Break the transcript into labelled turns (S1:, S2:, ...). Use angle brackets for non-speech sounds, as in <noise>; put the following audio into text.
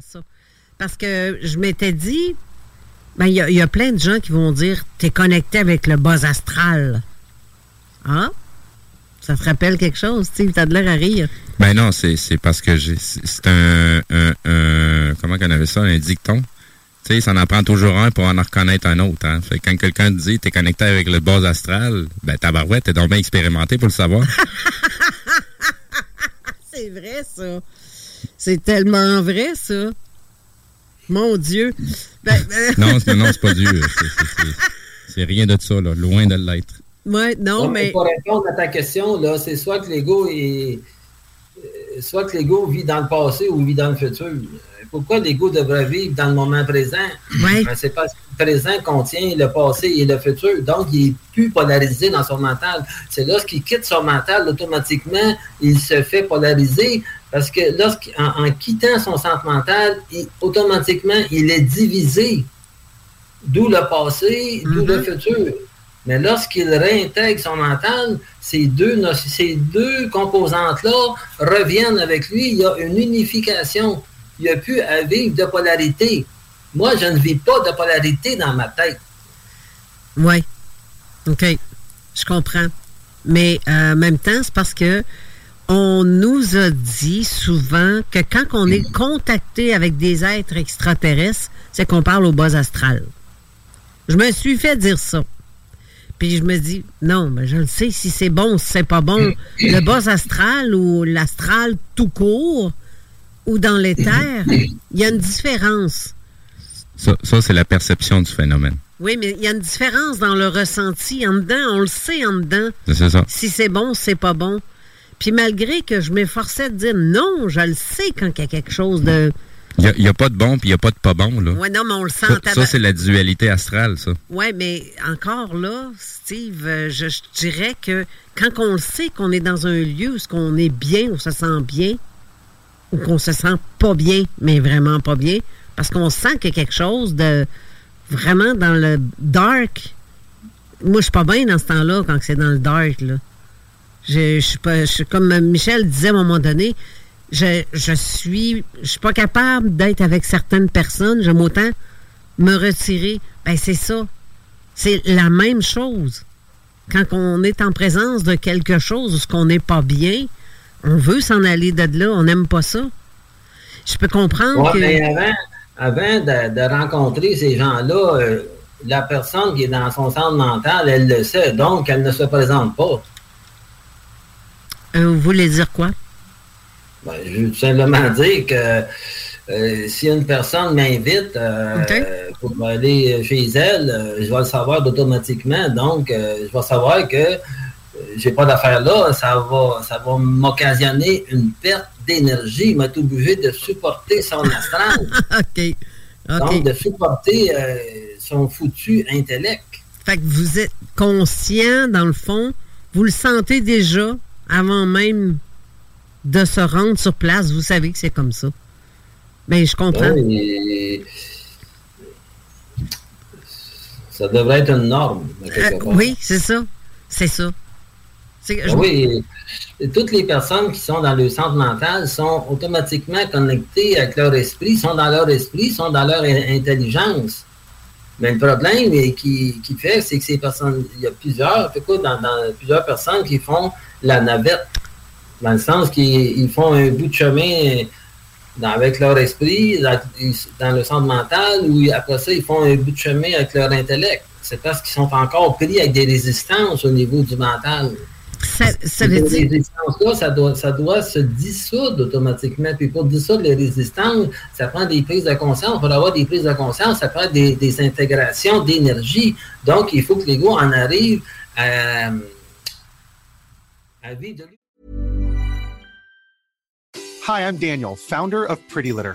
S1: Ça? Parce que je m'étais dit, ben, il y, a- il y a plein de gens qui vont dire, t'es connecté avec le bas astral. Hein? Ça te rappelle quelque chose, Steve? T'as de l'air à rire.
S2: Ben non, c'est parce que c'est un, un, un- comment qu'on avait ça, un dicton? Tu sais, ça en apprend toujours un pour en reconnaître un autre. Hein. Fait que quand quelqu'un te dit t'es connecté avec le bas astral, ben tabarouette, t'es donc bien expérimenté pour le savoir. <laughs>
S1: C'est vrai, ça. C'est tellement vrai, ça. Mon Dieu. Ben, ben,
S2: non, c'est non, c'est pas dur. C'est- rien de ça, là, loin de l'être.
S1: ouais, non,
S3: Ouais,
S1: mais.
S3: Pour répondre à ta question, là, c'est soit que l'ego est. euh, Soit que l'ego vit dans le passé ou vit dans le futur. Pourquoi l'ego devrait vivre dans le moment présent?
S1: Ouais.
S3: Ben, c'est parce que le présent contient le passé et le futur. Donc, il est plus polarisé dans son mental. C'est lorsqu'il quitte son mental, automatiquement, il se fait polariser parce que lorsqu'en en quittant son centre mental, il- automatiquement, il est divisé. D'où le passé, d'où le futur. Mais lorsqu'il réintègre son mental, ces deux, ces deux composantes-là reviennent avec lui. Il y a une unification. Il n'y a plus à vivre de polarité. Moi, je ne vis pas de polarité dans ma tête.
S1: Oui. OK. Je comprends. Mais euh, en même temps, c'est parce que on nous a dit souvent que quand on est contacté avec des êtres extraterrestres, c'est qu'on parle au bas astral. Je me suis fait dire ça. Puis je me dis, non, mais je le sais si c'est bon ou si c'est pas bon. Le bas astral ou l'astral tout court ou dans l'éther, il y a une différence.
S2: Ça, ça c'est la perception du phénomène.
S1: Oui, mais il y a une différence dans le ressenti en dedans. On le sait en dedans.
S2: C'est ça.
S1: Si c'est bon, c'est pas bon. Puis malgré que je m'efforçais de dire non, je le sais quand il y a quelque chose de.
S2: Il n'y a, pas de bon puis il n'y a pas de pas bon. Là.
S1: Ouais, non, mais on le sent
S2: ça, ça, c'est la dualité astrale, ça.
S1: Ouais, mais encore là, Steve, euh, je, je dirais que quand on le sait qu'on est dans un lieu où qu'on est bien, où on se sent bien, ou qu'on se sent pas bien, mais vraiment pas bien, parce qu'on sent qu'il y a quelque chose de vraiment dans le dark. Moi, je suis pas bien dans ce temps-là quand c'est dans le dark, là. Je, je suis pas, je comme Michel disait à un moment donné, je, je suis, je suis pas capable d'être avec certaines personnes. J'aime autant me retirer. Ben, c'est ça. C'est la même chose. Quand on est en présence de quelque chose où ce qu'on n'est pas bien, on veut s'en aller de là. On n'aime pas ça. Je peux comprendre
S3: Ouais,
S1: que.
S3: mais avant, avant de, de rencontrer ces gens-là, euh, la personne qui est dans son centre mental, elle le sait, donc elle ne se présente pas.
S1: Euh, vous voulez dire quoi?
S3: Ben, je veux tout simplement dire que euh, si une personne m'invite euh, pour aller chez elle, je vais le savoir automatiquement. Donc, je vais savoir que j'ai pas d'affaires là. Ça va, ça va m'occasionner une perte d'énergie. Il m'a obligé de supporter son <laughs> astral.
S1: OK.
S3: Donc, de supporter son foutu intellect.
S1: Fait que vous êtes conscient, dans le fond, vous le sentez déjà avant même de se rendre sur place. Vous savez que c'est comme ça. Ben, je comprends.
S3: Et Ça devrait être une norme.
S1: Euh, oui, c'est ça. C'est ça.
S3: Ben oui, toutes les personnes qui sont dans le centre mental sont automatiquement connectées avec leur esprit, sont dans leur esprit, sont dans leur in- intelligence. Mais le problème qui, qui fait, c'est que ces personnes, il y a plusieurs, écoute, dans, plusieurs personnes qui font la navette. Dans le sens qu'ils font un bout de chemin avec leur esprit, dans, le centre mental, ou après ça, ils font un bout de chemin avec leur intellect. C'est parce qu'ils sont encore pris avec des résistances au niveau du mental.
S1: Ça, ça veut dire...
S3: résistances-là, ça doit, ça doit se dissoudre automatiquement. Puis pour dissoudre les résistances, ça prend des prises de conscience. Pour avoir des prises de conscience, ça prend des, des intégrations d'énergie. Donc, il faut que l'ego en arrive à, à vivre de lui.
S4: Hi, I'm Daniel, founder of Pretty Litter.